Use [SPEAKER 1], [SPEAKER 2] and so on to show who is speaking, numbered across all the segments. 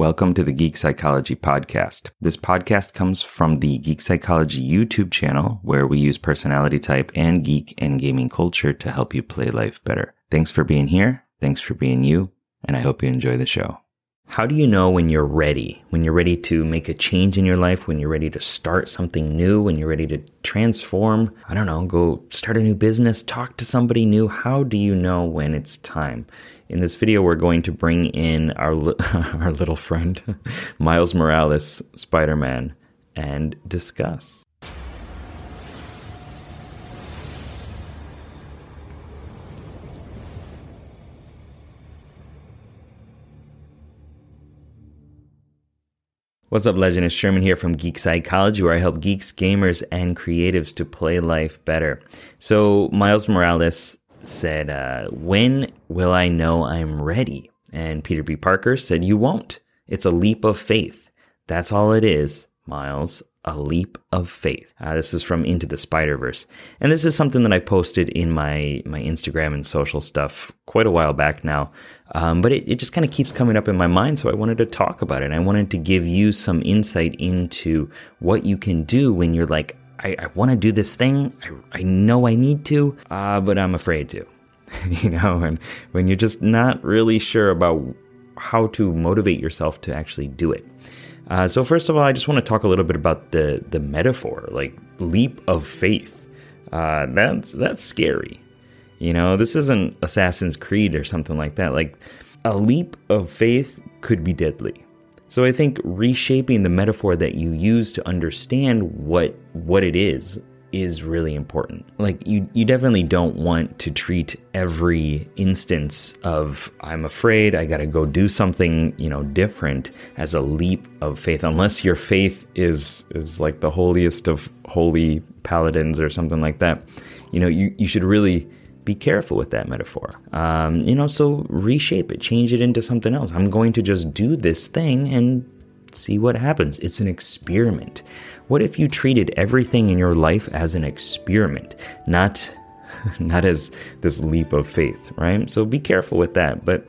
[SPEAKER 1] Welcome to the Geek Psychology Podcast. This podcast comes from the Geek Psychology YouTube channel, where we use personality type and geek and gaming culture to help you play life better. Thanks for being here. Thanks for being you. And I hope you enjoy the show. How do you know when you're ready? When you're ready to make a change in your life? When you're ready to start something new? When you're ready to transform? I don't know, go start a new business, talk to somebody new? How do you know when it's time? In this video, we're going to bring in our, our little friend, Miles Morales, Spider Man, and discuss. What's up, legend? It's Sherman here from Geek Psychology, where I help geeks, gamers, and creatives to play life better. So, Miles Morales said, uh, When will I know I'm ready? And Peter B. Parker said, You won't. It's a leap of faith. That's all it is, Miles. A leap of faith. Uh, this is from Into the Spider Verse, and this is something that I posted in my my Instagram and social stuff quite a while back now. Um, but it, it just kind of keeps coming up in my mind, so I wanted to talk about it. I wanted to give you some insight into what you can do when you're like, I, I want to do this thing. I, I know I need to, uh, but I'm afraid to. you know, and when you're just not really sure about how to motivate yourself to actually do it. Uh, so first of all, I just want to talk a little bit about the the metaphor, like leap of faith. Uh, that's that's scary. You know, this isn't Assassin's Creed or something like that. Like a leap of faith could be deadly. So I think reshaping the metaphor that you use to understand what what it is is really important. Like you you definitely don't want to treat every instance of I'm afraid I got to go do something, you know, different as a leap of faith unless your faith is is like the holiest of holy paladins or something like that. You know, you you should really be careful with that metaphor. Um, you know, so reshape it, change it into something else. I'm going to just do this thing and see what happens. It's an experiment. What if you treated everything in your life as an experiment, not not as this leap of faith, right? So be careful with that. But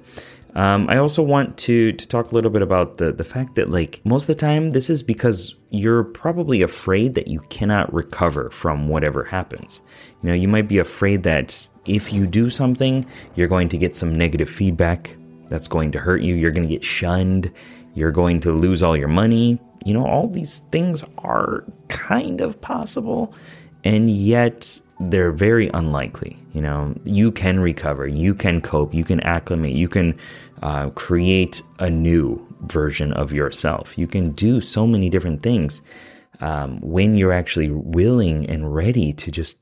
[SPEAKER 1] um, I also want to to talk a little bit about the the fact that like most of the time this is because you're probably afraid that you cannot recover from whatever happens. You know, you might be afraid that if you do something, you're going to get some negative feedback that's going to hurt you. You're going to get shunned. You're going to lose all your money. You know, all these things are kind of possible, and yet they're very unlikely. You know, you can recover, you can cope, you can acclimate, you can uh, create a new version of yourself. You can do so many different things um, when you're actually willing and ready to just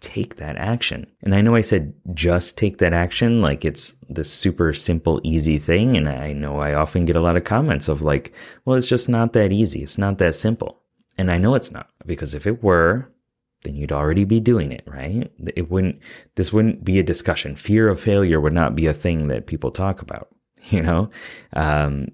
[SPEAKER 1] take that action. And I know I said just take that action, like it's this super simple, easy thing. And I know I often get a lot of comments of like, well, it's just not that easy. It's not that simple. And I know it's not because if it were, then you'd already be doing it, right? It wouldn't, this wouldn't be a discussion. Fear of failure would not be a thing that people talk about, you know? Um,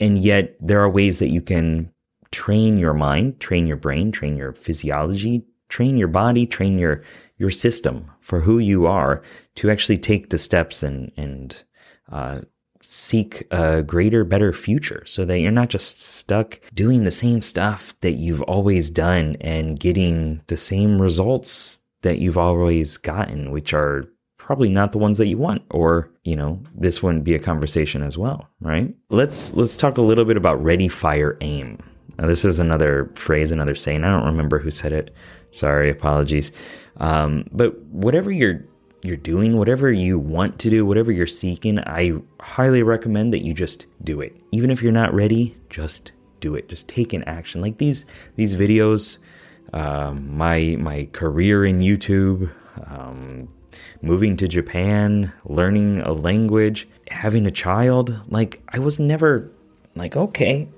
[SPEAKER 1] and yet there are ways that you can train your mind, train your brain, train your physiology, train your body, train your your system for who you are to actually take the steps and and uh, seek a greater, better future, so that you're not just stuck doing the same stuff that you've always done and getting the same results that you've always gotten, which are probably not the ones that you want or you know this wouldn't be a conversation as well right? Let's let's talk a little bit about ready fire aim. Now this is another phrase another saying. I don't remember who said it Sorry, apologies. Um, but whatever you're you're doing, whatever you want to do, whatever you're seeking, I highly recommend that you just do it. Even if you're not ready, just do it. Just take an action. Like these these videos, um, my my career in YouTube, um, moving to Japan, learning a language, having a child. Like I was never like, okay,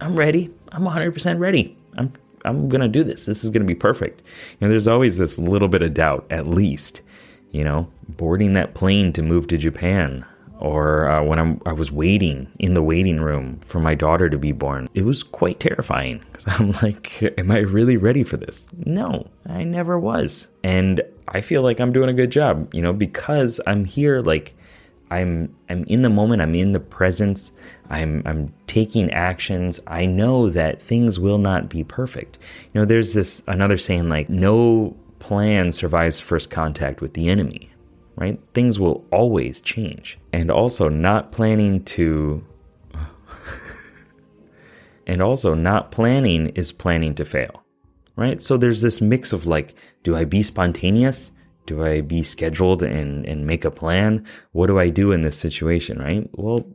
[SPEAKER 1] I'm ready. I'm 100% ready. I'm I'm going to do this. This is going to be perfect. You know, there's always this little bit of doubt, at least. You know, boarding that plane to move to Japan, or uh, when I'm, I was waiting in the waiting room for my daughter to be born, it was quite terrifying because I'm like, am I really ready for this? No, I never was. And I feel like I'm doing a good job, you know, because I'm here, like, I'm I'm in the moment, I'm in the presence, I'm I'm taking actions. I know that things will not be perfect. You know, there's this another saying like no plan survives first contact with the enemy, right? Things will always change. And also not planning to and also not planning is planning to fail. Right? So there's this mix of like do I be spontaneous? Do I be scheduled and, and make a plan? What do I do in this situation, right? Well,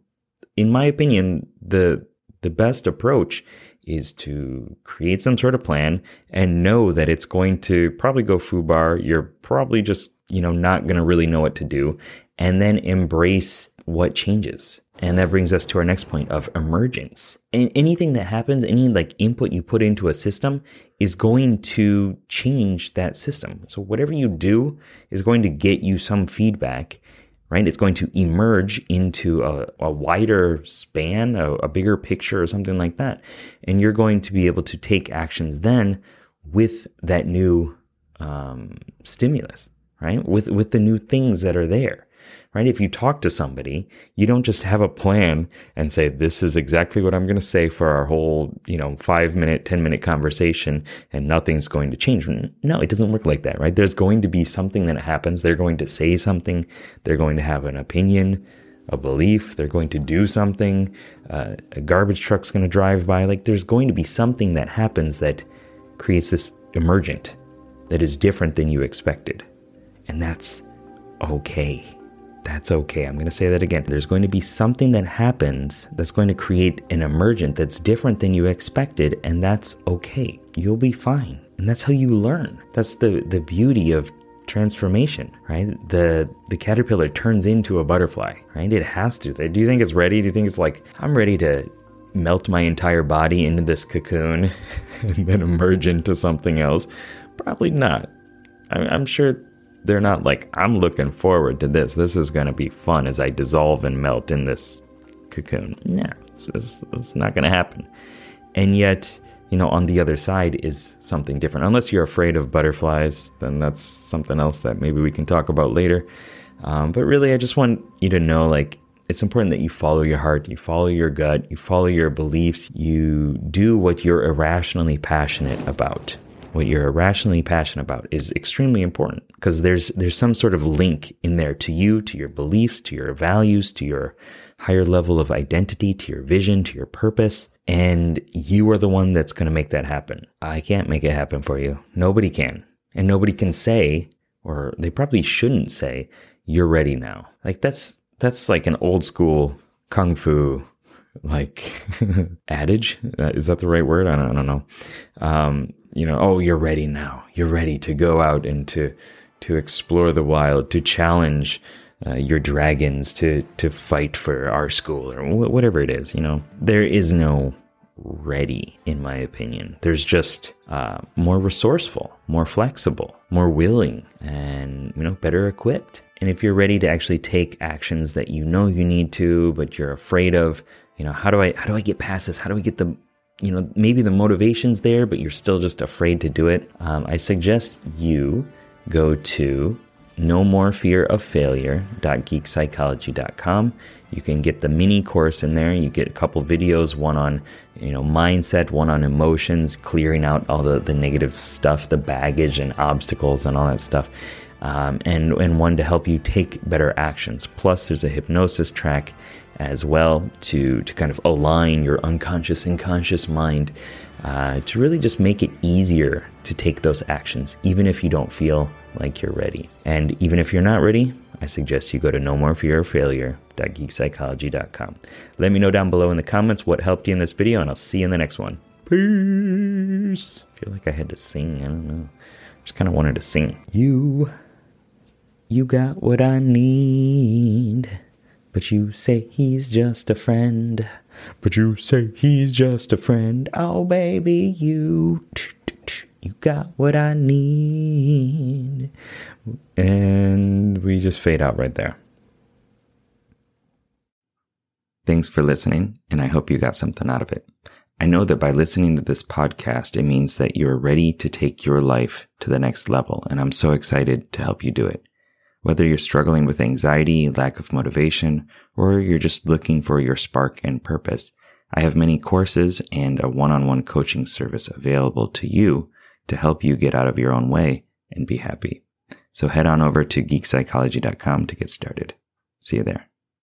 [SPEAKER 1] in my opinion, the the best approach is to create some sort of plan and know that it's going to probably go foobar. You're probably just, you know, not going to really know what to do and then embrace what changes. And that brings us to our next point of emergence. And anything that happens, any like input you put into a system is going to change that system. So whatever you do is going to get you some feedback, right? It's going to emerge into a, a wider span, a, a bigger picture or something like that. And you're going to be able to take actions then with that new um, stimulus, right? With, with the new things that are there right? If you talk to somebody, you don't just have a plan and say, this is exactly what I'm going to say for our whole, you know, five minute, 10 minute conversation and nothing's going to change. No, it doesn't work like that, right? There's going to be something that happens. They're going to say something. They're going to have an opinion, a belief. They're going to do something. Uh, a garbage truck's going to drive by. Like there's going to be something that happens that creates this emergent that is different than you expected. And that's okay that's okay. I'm going to say that again. There's going to be something that happens that's going to create an emergent that's different than you expected, and that's okay. You'll be fine. And that's how you learn. That's the, the beauty of transformation, right? The the caterpillar turns into a butterfly, right? It has to. Do you think it's ready? Do you think it's like I'm ready to melt my entire body into this cocoon and then emerge into something else? Probably not. I'm sure they're not like, I'm looking forward to this. This is going to be fun as I dissolve and melt in this cocoon. Yeah, it's, it's, it's not going to happen. And yet, you know, on the other side is something different. Unless you're afraid of butterflies, then that's something else that maybe we can talk about later. Um, but really, I just want you to know like, it's important that you follow your heart, you follow your gut, you follow your beliefs, you do what you're irrationally passionate about what you're irrationally passionate about is extremely important because there's there's some sort of link in there to you, to your beliefs, to your values, to your higher level of identity, to your vision, to your purpose, and you are the one that's going to make that happen. I can't make it happen for you. Nobody can. And nobody can say or they probably shouldn't say you're ready now. Like that's that's like an old school kung fu like adage. Uh, is that the right word? I don't, I don't know. Um, you know, oh, you're ready now. You're ready to go out and to to explore the wild, to challenge uh, your dragons, to to fight for our school or wh- whatever it is. You know, there is no ready, in my opinion. There's just uh, more resourceful, more flexible, more willing, and you know, better equipped. And if you're ready to actually take actions that you know you need to, but you're afraid of, you know, how do I how do I get past this? How do I get the you know, maybe the motivation's there, but you're still just afraid to do it, um, I suggest you go to no more fear of failure.geekpsychology.com. You can get the mini course in there. You get a couple videos, one on, you know, mindset, one on emotions, clearing out all the, the negative stuff, the baggage and obstacles and all that stuff. Um, and, and one to help you take better actions. Plus, there's a hypnosis track as well to, to kind of align your unconscious and conscious mind uh, to really just make it easier to take those actions, even if you don't feel like you're ready. And even if you're not ready, I suggest you go to no more fear of failure.geekpsychology.com. Let me know down below in the comments what helped you in this video, and I'll see you in the next one. Peace. I feel like I had to sing. I don't know. Just kind of wanted to sing. You, you got what I need. But you say he's just a friend. But you say he's just a friend. Oh, baby, you. You got what I need. And we just fade out right there. Thanks for listening, and I hope you got something out of it. I know that by listening to this podcast, it means that you're ready to take your life to the next level, and I'm so excited to help you do it. Whether you're struggling with anxiety, lack of motivation, or you're just looking for your spark and purpose, I have many courses and a one-on-one coaching service available to you to help you get out of your own way and be happy. So head on over to geekpsychology.com to get started. See you there.